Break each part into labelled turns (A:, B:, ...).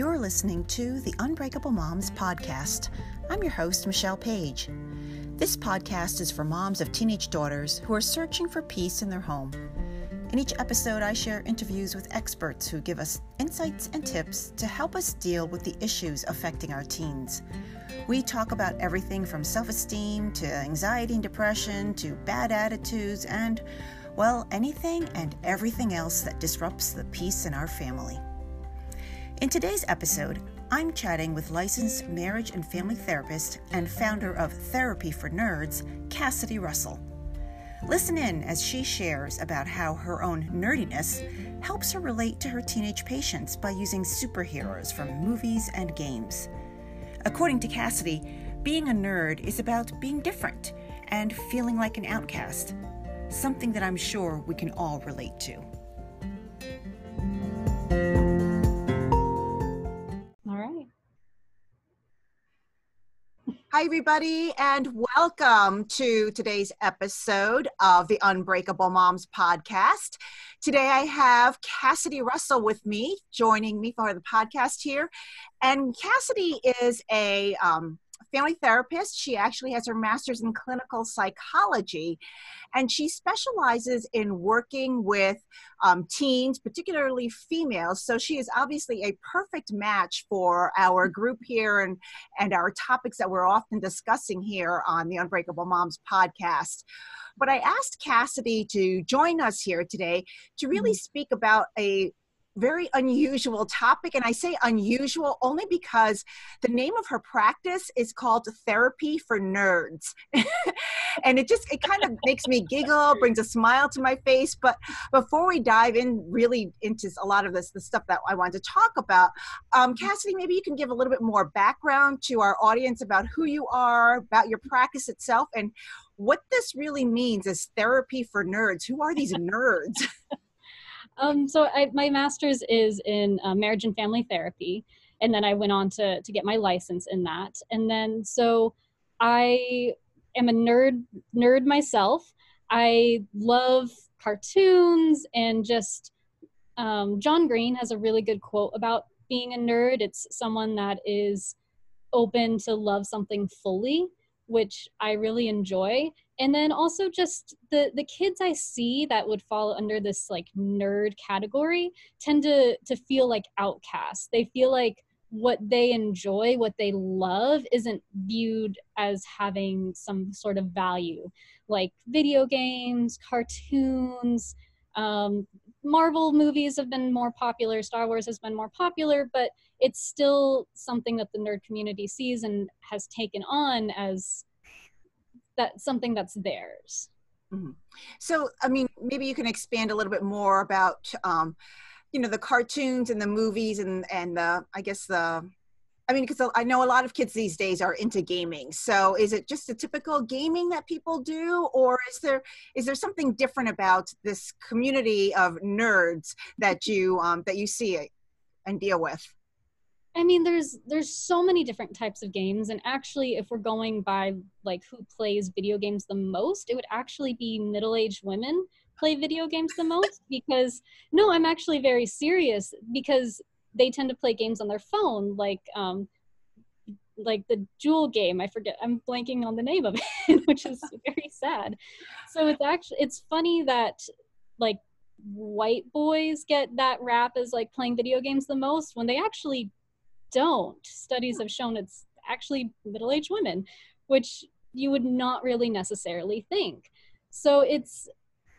A: You're listening to the Unbreakable Moms podcast. I'm your host, Michelle Page. This podcast is for moms of teenage daughters who are searching for peace in their home. In each episode, I share interviews with experts who give us insights and tips to help us deal with the issues affecting our teens. We talk about everything from self esteem to anxiety and depression to bad attitudes and, well, anything and everything else that disrupts the peace in our family. In today's episode, I'm chatting with licensed marriage and family therapist and founder of Therapy for Nerds, Cassidy Russell. Listen in as she shares about how her own nerdiness helps her relate to her teenage patients by using superheroes from movies and games. According to Cassidy, being a nerd is about being different and feeling like an outcast, something that I'm sure we can all relate to. Hi, everybody, and welcome to today's episode of the Unbreakable Moms podcast. Today, I have Cassidy Russell with me, joining me for the podcast here. And Cassidy is a um, family therapist. She actually has her master's in clinical psychology, and she specializes in working with um, teens, particularly females. So she is obviously a perfect match for our group here and, and our topics that we're often discussing here on the Unbreakable Moms podcast. But I asked Cassidy to join us here today to really mm-hmm. speak about a very unusual topic. And I say unusual only because the name of her practice is called Therapy for Nerds. and it just, it kind of makes me giggle, brings a smile to my face. But before we dive in really into a lot of this, the stuff that I want to talk about, um, Cassidy, maybe you can give a little bit more background to our audience about who you are, about your practice itself, and what this really means as therapy for nerds. Who are these nerds?
B: Um, so I, my master's is in uh, marriage and family therapy, and then I went on to to get my license in that. And then so I am a nerd nerd myself. I love cartoons and just um, John Green has a really good quote about being a nerd. It's someone that is open to love something fully, which I really enjoy. And then also just the the kids i see that would fall under this like nerd category tend to to feel like outcasts. They feel like what they enjoy what they love isn't viewed as having some sort of value like video games cartoons um, marvel movies have been more popular star wars has been more popular but it's still something that the nerd community sees and has taken on as that something that's theirs.
A: Mm-hmm. So, I mean, maybe you can expand a little bit more about, um, you know, the cartoons and the movies and and the, I guess the, I mean, because I know a lot of kids these days are into gaming. So, is it just a typical gaming that people do, or is there is there something different about this community of nerds that you um, that you see and deal with?
B: I mean, there's there's so many different types of games, and actually, if we're going by like who plays video games the most, it would actually be middle-aged women play video games the most. Because no, I'm actually very serious because they tend to play games on their phone, like um, like the Jewel game. I forget. I'm blanking on the name of it, which is very sad. So it's actually it's funny that like white boys get that rap as like playing video games the most when they actually don't. Studies have shown it's actually middle aged women, which you would not really necessarily think. So it's,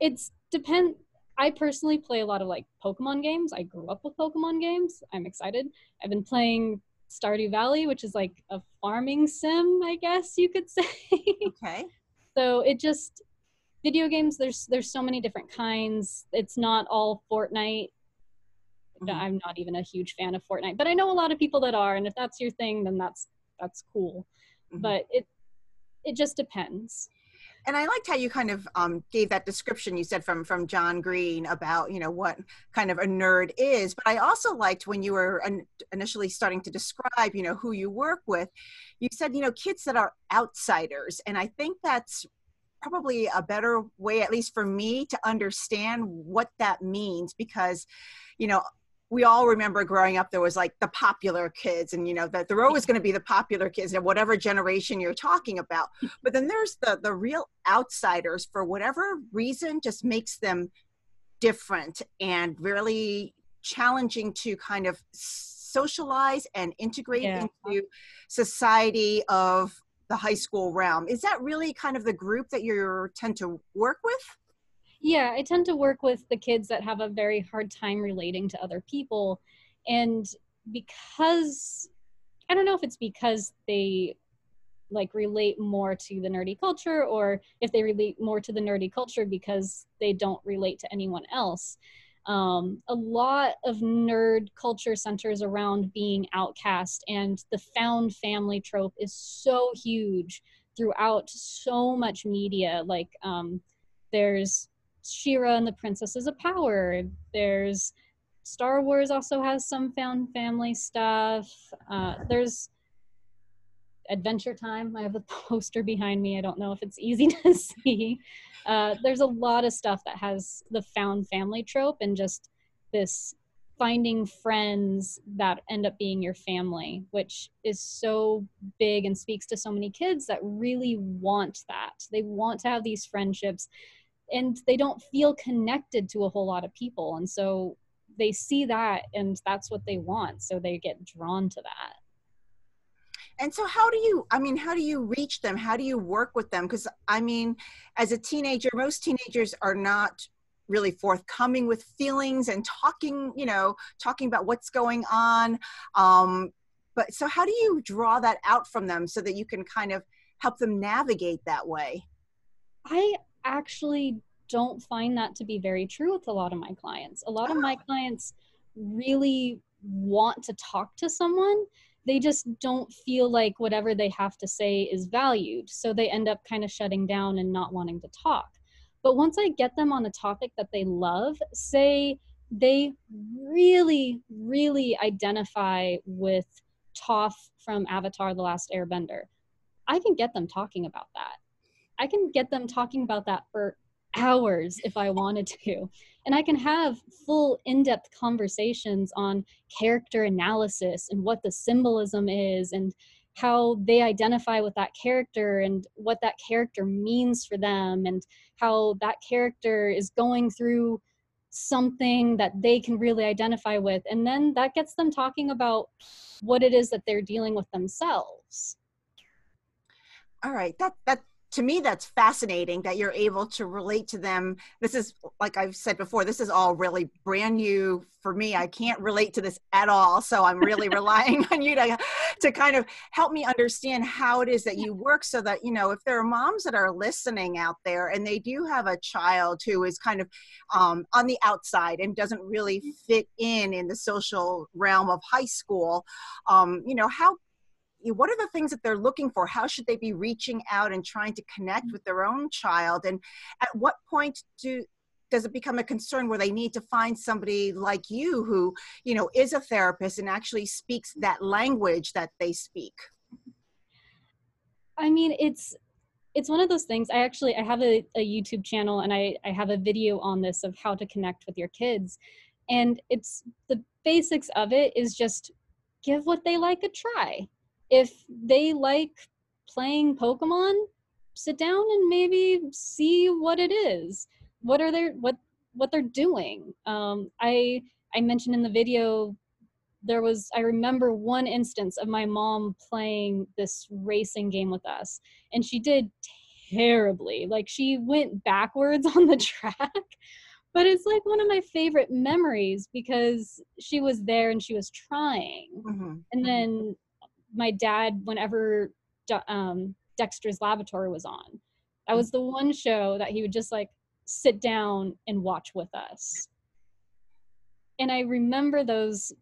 B: it's depend. I personally play a lot of like Pokemon games. I grew up with Pokemon games. I'm excited. I've been playing Stardew Valley, which is like a farming sim, I guess you could say.
A: Okay.
B: so it just video games there's there's so many different kinds. It's not all Fortnite. Mm-hmm. I'm not even a huge fan of Fortnite, but I know a lot of people that are, and if that's your thing, then that's that's cool. Mm-hmm. But it it just depends.
A: And I liked how you kind of um, gave that description you said from from John Green about you know what kind of a nerd is. But I also liked when you were initially starting to describe you know who you work with. You said you know kids that are outsiders, and I think that's probably a better way, at least for me, to understand what that means because you know we all remember growing up there was like the popular kids and you know that they're always going to be the popular kids in whatever generation you're talking about but then there's the the real outsiders for whatever reason just makes them different and really challenging to kind of socialize and integrate yeah. into society of the high school realm. Is that really kind of the group that you tend to work with?
B: Yeah, I tend to work with the kids that have a very hard time relating to other people. And because I don't know if it's because they like relate more to the nerdy culture or if they relate more to the nerdy culture because they don't relate to anyone else. Um, a lot of nerd culture centers around being outcast, and the found family trope is so huge throughout so much media. Like, um, there's She-Ra and the Princesses of Power. There's Star Wars also has some found family stuff. Uh, there's Adventure Time. I have a poster behind me. I don't know if it's easy to see. Uh, there's a lot of stuff that has the found family trope and just this finding friends that end up being your family, which is so big and speaks to so many kids that really want that. They want to have these friendships and they don't feel connected to a whole lot of people. And so they see that and that's what they want. So they get drawn to that.
A: And so how do you i mean how do you reach them? How do you work with them? Because i mean as a teenager most teenagers are not really forthcoming with feelings and talking you know talking about what's going on. Um, but so how do you draw that out from them so that you can kind of help them navigate that way?
B: I actually don't find that to be very true with a lot of my clients a lot of my ah. clients really want to talk to someone they just don't feel like whatever they have to say is valued. So they end up kind of shutting down and not wanting to talk. But once I get them on a topic that they love, say they really, really identify with Toph from Avatar The Last Airbender, I can get them talking about that. I can get them talking about that for hours if I wanted to. And I can have full in depth conversations on character analysis and what the symbolism is and how they identify with that character and what that character means for them and how that character is going through something that they can really identify with. And then that gets them talking about what it is that they're dealing with themselves.
A: All right. That that to me that's fascinating that you're able to relate to them. This is like i've said before this is all really brand new for me. I can't relate to this at all. So i'm really relying on you to to kind of help me understand how it is that you work so that you know if there are moms that are listening out there and they do have a child who is kind of um, on the outside and doesn't really fit in in the social realm of high school um, you know how what are the things that they're looking for? How should they be reaching out and trying to connect mm-hmm. with their own child? And at what point do does it become a concern where they need to find somebody like you who you know is a therapist and actually speaks that language that they speak?
B: I mean it's it's one of those things. I actually i have a, a youtube channel and I, I have a video on this of how to connect with your kids. And it's the basics of it is just give what they like a try if they like playing Pokemon, sit down and maybe see what it is. What are they what what they're doing? Um, I I mentioned in the video there was I remember one instance of my mom playing this racing game with us, and she did terribly. Like she went backwards on the track. But it's like one of my favorite memories because she was there and she was trying. Mm-hmm. And then my dad whenever um, Dexter's Laboratory was on. That was the one show that he would just like sit down and watch with us. And I remember those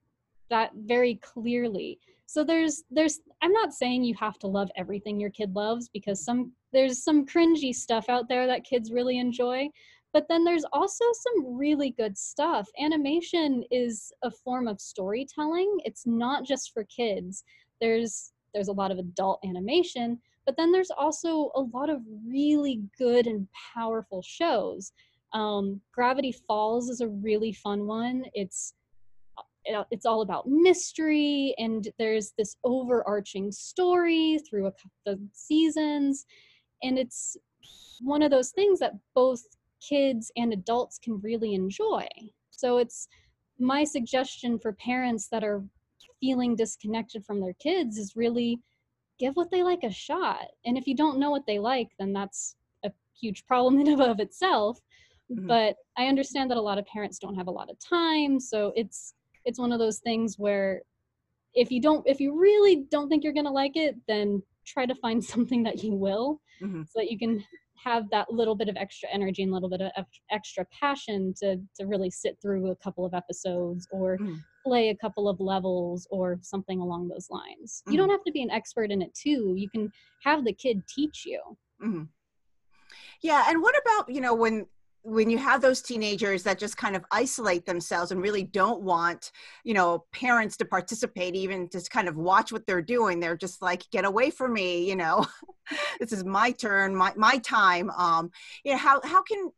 B: that very clearly. So there's there's I'm not saying you have to love everything your kid loves because some there's some cringy stuff out there that kids really enjoy, but then there's also some really good stuff. Animation is a form of storytelling. It's not just for kids there's there's a lot of adult animation but then there's also a lot of really good and powerful shows. Um, gravity falls is a really fun one. It's it's all about mystery and there's this overarching story through a couple of seasons and it's one of those things that both kids and adults can really enjoy. So it's my suggestion for parents that are feeling disconnected from their kids is really give what they like a shot and if you don't know what they like then that's a huge problem in and of itself mm-hmm. but i understand that a lot of parents don't have a lot of time so it's it's one of those things where if you don't if you really don't think you're going to like it then try to find something that you will mm-hmm. so that you can have that little bit of extra energy and a little bit of extra passion to to really sit through a couple of episodes or mm. play a couple of levels or something along those lines. Mm. You don't mm-hmm. have to be an expert in it too. You can have the kid teach you. Mm-hmm.
A: Yeah, and what about you know when when you have those teenagers that just kind of isolate themselves and really don't want you know parents to participate even just kind of watch what they're doing they're just like get away from me you know? This is my turn my, my time. Um you know how how can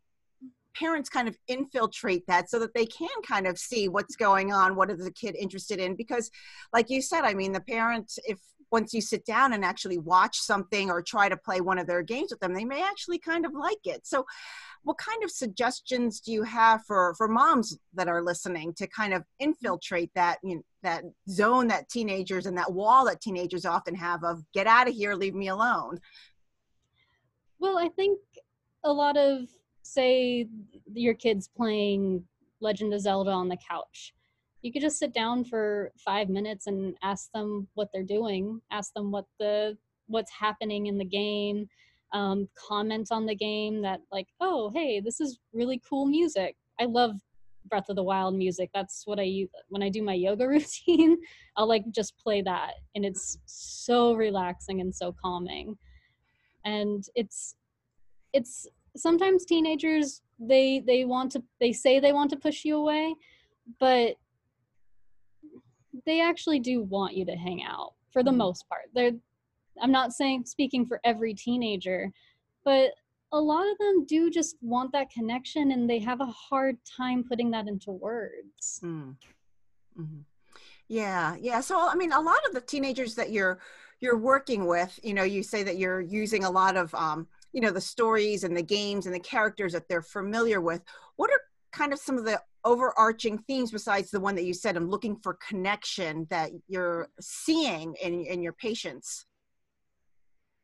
A: parents kind of infiltrate that so that they can kind of see what's going on what is the kid interested in? Because like you said i mean the parent if once you sit down and actually watch something or try to play one of their games with them they may actually kind of like it. So what kind of suggestions do you have for for moms that are listening to kind of infiltrate that you know, that zone that teenagers and that wall that teenagers often have of get out of here leave me alone
B: well i think a lot of say your kids playing legend of zelda on the couch. You could just sit down for five minutes and ask them what they're doing ask them what the what's happening in the game um, comment on the game that like oh hey this is really cool music. I love breath of the wild music. That's what i use when i do my yoga routine i'll like just play that and it's so relaxing and so calming. And it's it's sometimes teenagers they they want to they say they want to push you away but they actually do want you to hang out for the mm-hmm. most part. They're I'm not saying speaking for every teenager, but a lot of them do just want that connection and they have a hard time putting that into words. Mm.
A: Mm-hmm. Yeah, yeah. So I mean, a lot of the teenagers that you're you're working with, you know, you say that you're using a lot of, um, you know, the stories and the games and the characters that they're familiar with. What are kind of some of the overarching themes besides the one that you said? I'm looking for connection that you're seeing in in your patients.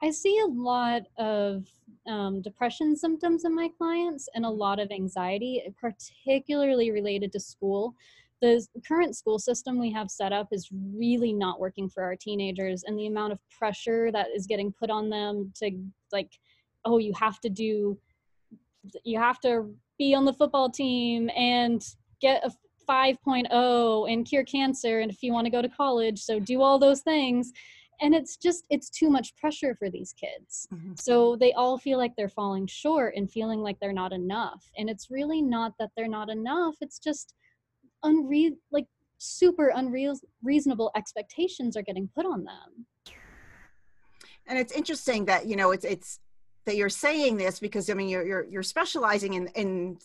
B: I see a lot of um, depression symptoms in my clients and a lot of anxiety, particularly related to school. The current school system we have set up is really not working for our teenagers, and the amount of pressure that is getting put on them to, like, oh, you have to do, you have to be on the football team and get a 5.0 and cure cancer, and if you want to go to college, so do all those things and it's just it's too much pressure for these kids mm-hmm. so they all feel like they're falling short and feeling like they're not enough and it's really not that they're not enough it's just unreal like super unreal reasonable expectations are getting put on them
A: and it's interesting that you know it's it's that you're saying this because i mean you're you're, you're specializing in in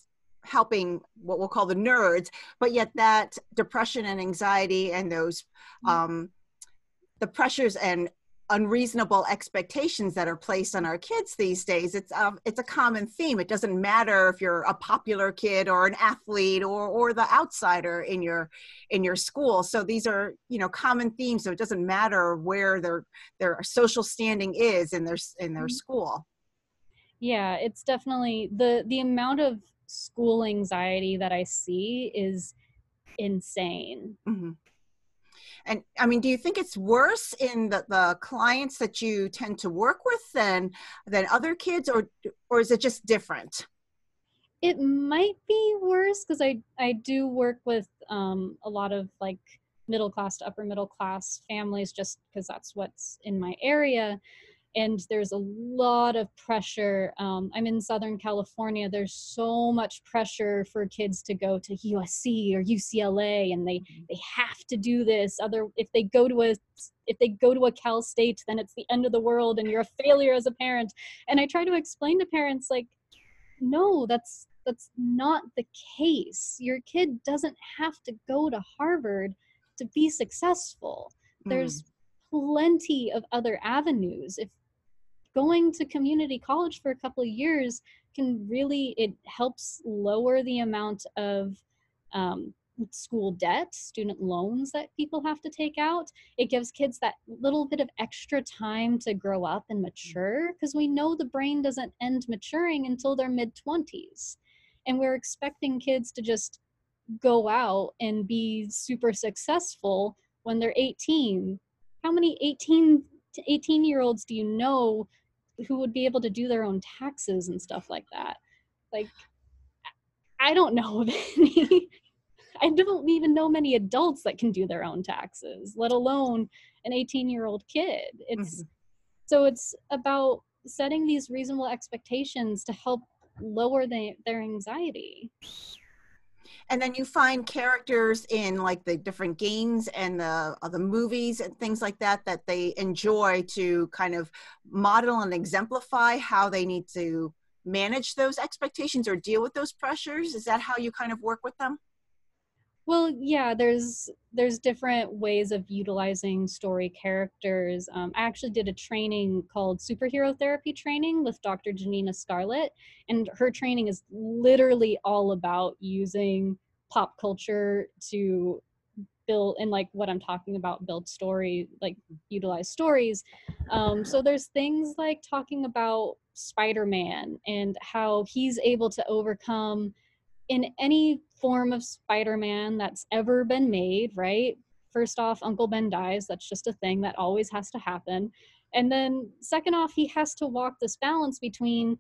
A: helping what we'll call the nerds but yet that depression and anxiety and those mm-hmm. um the pressures and unreasonable expectations that are placed on our kids these days it's a, um, it's a common theme it doesn't matter if you're a popular kid or an athlete or or the outsider in your in your school so these are you know common themes so it doesn't matter where their their social standing is in their in their mm-hmm. school
B: yeah it's definitely the the amount of school anxiety that i see is insane mm-hmm.
A: And I mean, do you think it's worse in the, the clients that you tend to work with than than other kids, or or is it just different?
B: It might be worse because I I do work with um, a lot of like middle class to upper middle class families, just because that's what's in my area and there's a lot of pressure. Um, I'm in Southern California. There's so much pressure for kids to go to USC or UCLA, and they mm-hmm. they have to do this. Other if they go to a if they go to a Cal State, then it's the end of the world, and you're a failure as a parent. And I try to explain to parents like, no, that's that's not the case. Your kid doesn't have to go to Harvard to be successful. Mm. There's plenty of other avenues. If going to community college for a couple of years can really it helps lower the amount of um, school debt, student loans that people have to take out. It gives kids that little bit of extra time to grow up and mature because we know the brain doesn't end maturing until their mid 20s. And we're expecting kids to just go out and be super successful when they're 18. How many 18 18 year olds do you know who would be able to do their own taxes and stuff like that? Like I don't know of any I don't even know many adults that can do their own taxes, let alone an 18 year old kid. It's mm-hmm. so it's about setting these reasonable expectations to help lower the, their anxiety.
A: And then you find characters in like the different games and the uh, the movies and things like that that they enjoy to kind of model and exemplify how they need to manage those expectations or deal with those pressures. Is that how you kind of work with them?
B: Well, yeah, there's there's different ways of utilizing story characters. Um, I actually did a training called superhero therapy training with Dr. Janina Scarlet, and her training is literally all about using pop culture to build and like what I'm talking about, build story, like utilize stories. Um, so there's things like talking about Spider-Man and how he's able to overcome in any form of Spider-Man that's ever been made, right? First off, Uncle Ben dies. That's just a thing that always has to happen. And then second off, he has to walk this balance between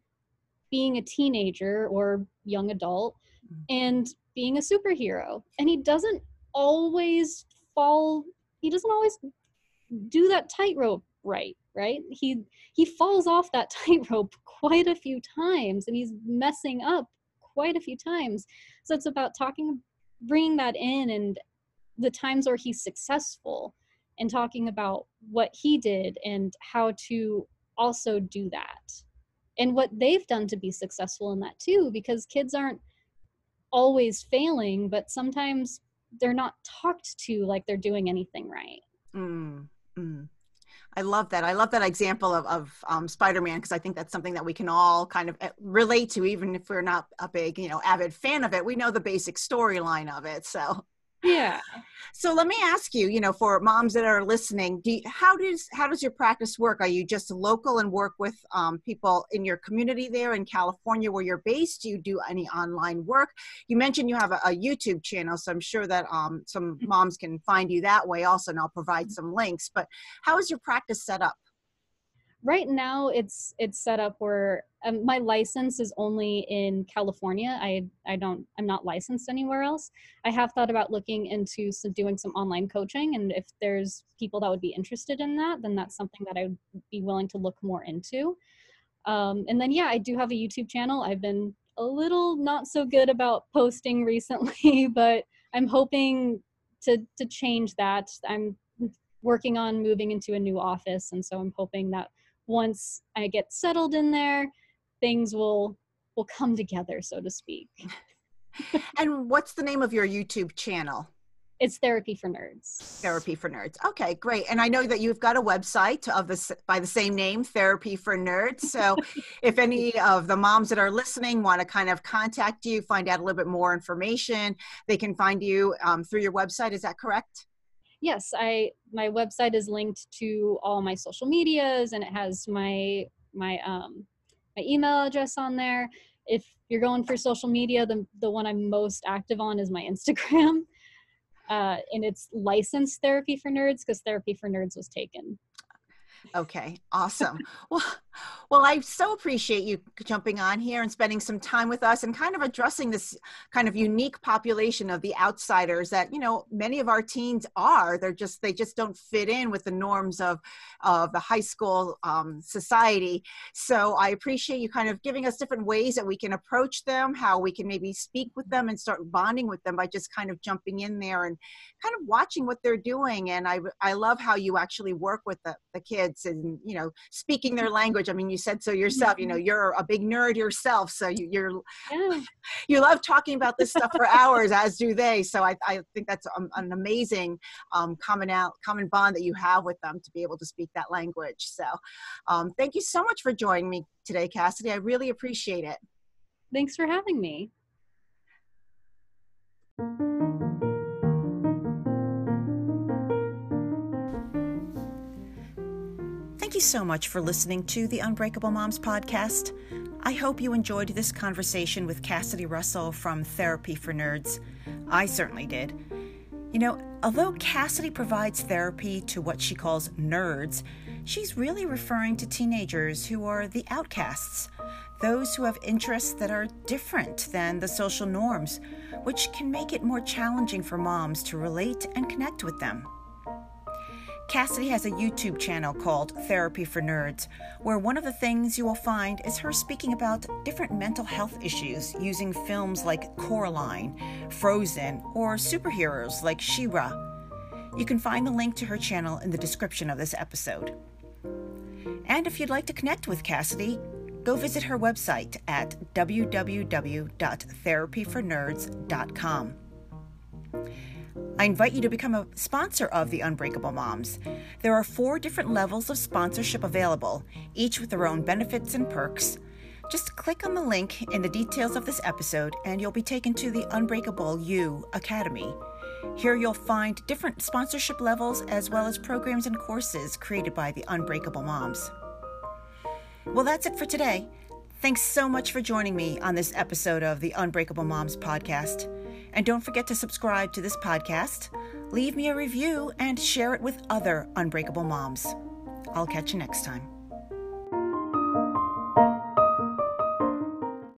B: being a teenager or young adult mm. and being a superhero. And he doesn't always fall he doesn't always do that tightrope right, right? He he falls off that tightrope quite a few times and he's messing up quite a few times. So it's about talking, bringing that in and the times where he's successful and talking about what he did and how to also do that and what they've done to be successful in that too because kids aren't always failing but sometimes they're not talked to like they're doing anything right mm,
A: mm. I love that. I love that example of, of um, Spider-Man because I think that's something that we can all kind of eh, relate to, even if we're not a big, you know, avid fan of it. We know the basic storyline of it. So
B: yeah.
A: So let me ask you you know for moms that are listening do you, how does how does your practice work? Are you just local and work with um, people in your community there in california where you're based? Do you do any online work? You mentioned you have a, a youtube channel so i'm sure that um, some mm-hmm. moms can find you that way also and i'll provide some links but how is your practice set up
B: right now it's it's set up where um, my license is only in california. I i don't i'm not licensed anywhere else. I have thought about looking into some, doing some online coaching and if there's people that would be interested in that then that's something that i would be willing to look more into. Um, and then yeah i do have a youtube channel. I've been a little not so good about posting recently but i'm hoping to to change that. I'm working on moving into a new office and so i'm hoping that once I get settled in there, things will will come together, so to speak.
A: and what's the name of your YouTube channel?
B: It's Therapy for Nerds.
A: Therapy for Nerds. Okay, great. And I know that you've got a website of this by the same name, Therapy for Nerds. So if any of the moms that are listening want to kind of contact you, find out a little bit more information, they can find you um, through your website. Is that correct?
B: Yes, I my website is linked to all my social medias and it has my my um my email address on there. If you're going for social media, the the one I'm most active on is my Instagram. Uh, and it's licensed therapy for nerds because therapy for nerds was taken
A: Okay, awesome. well, well, I so appreciate you jumping on here and spending some time with us and kind of addressing this kind of unique population of the outsiders that you know many of our teens are. They're just they just don't fit in with the norms of of the high school um, society. So I appreciate you kind of giving us different ways that we can approach them, how we can maybe speak with them and start bonding with them by just kind of jumping in there and kind of watching what they're doing. And I I love how you actually work with the, the kids and you know speaking their language. I mean you said so yourself you know mm-hmm. you're a big nerd yourself so you, you're yeah. you love talking about this stuff for hours as do they. So i, I think that's an amazing um, common out common bond that you have with them to be able to speak that language. So um, thank you so much for joining me today cassidy. I really appreciate it.
B: Thanks for having me
A: you so much for listening to the Unbreakable Moms podcast. I hope you enjoyed this conversation with Cassidy Russell from Therapy for Nerds. I certainly did. You know, although Cassidy provides therapy to what she calls nerds, she's really referring to teenagers who are the outcasts, those who have interests that are different than the social norms, which can make it more challenging for moms to relate and connect with them. Cassidy has a YouTube channel called Therapy for Nerds, where one of the things you will find is her speaking about different mental health issues using films like Coraline, Frozen, or superheroes like She-Ra. You can find the link to her channel in the description of this episode. And if you'd like to connect with Cassidy, go visit her website at www.therapyfornerds.com. I invite you to become a sponsor of the Unbreakable Moms. There are four different levels of sponsorship available, each with their own benefits and perks. Just click on the link in the details of this episode, and you'll be taken to the Unbreakable You Academy. Here you'll find different sponsorship levels as well as programs and courses created by the Unbreakable Moms. Well, that's it for today. Thanks so much for joining me on this episode of the Unbreakable Moms podcast. And don't forget to subscribe to this podcast, leave me a review, and share it with other unbreakable moms. I'll catch you next time.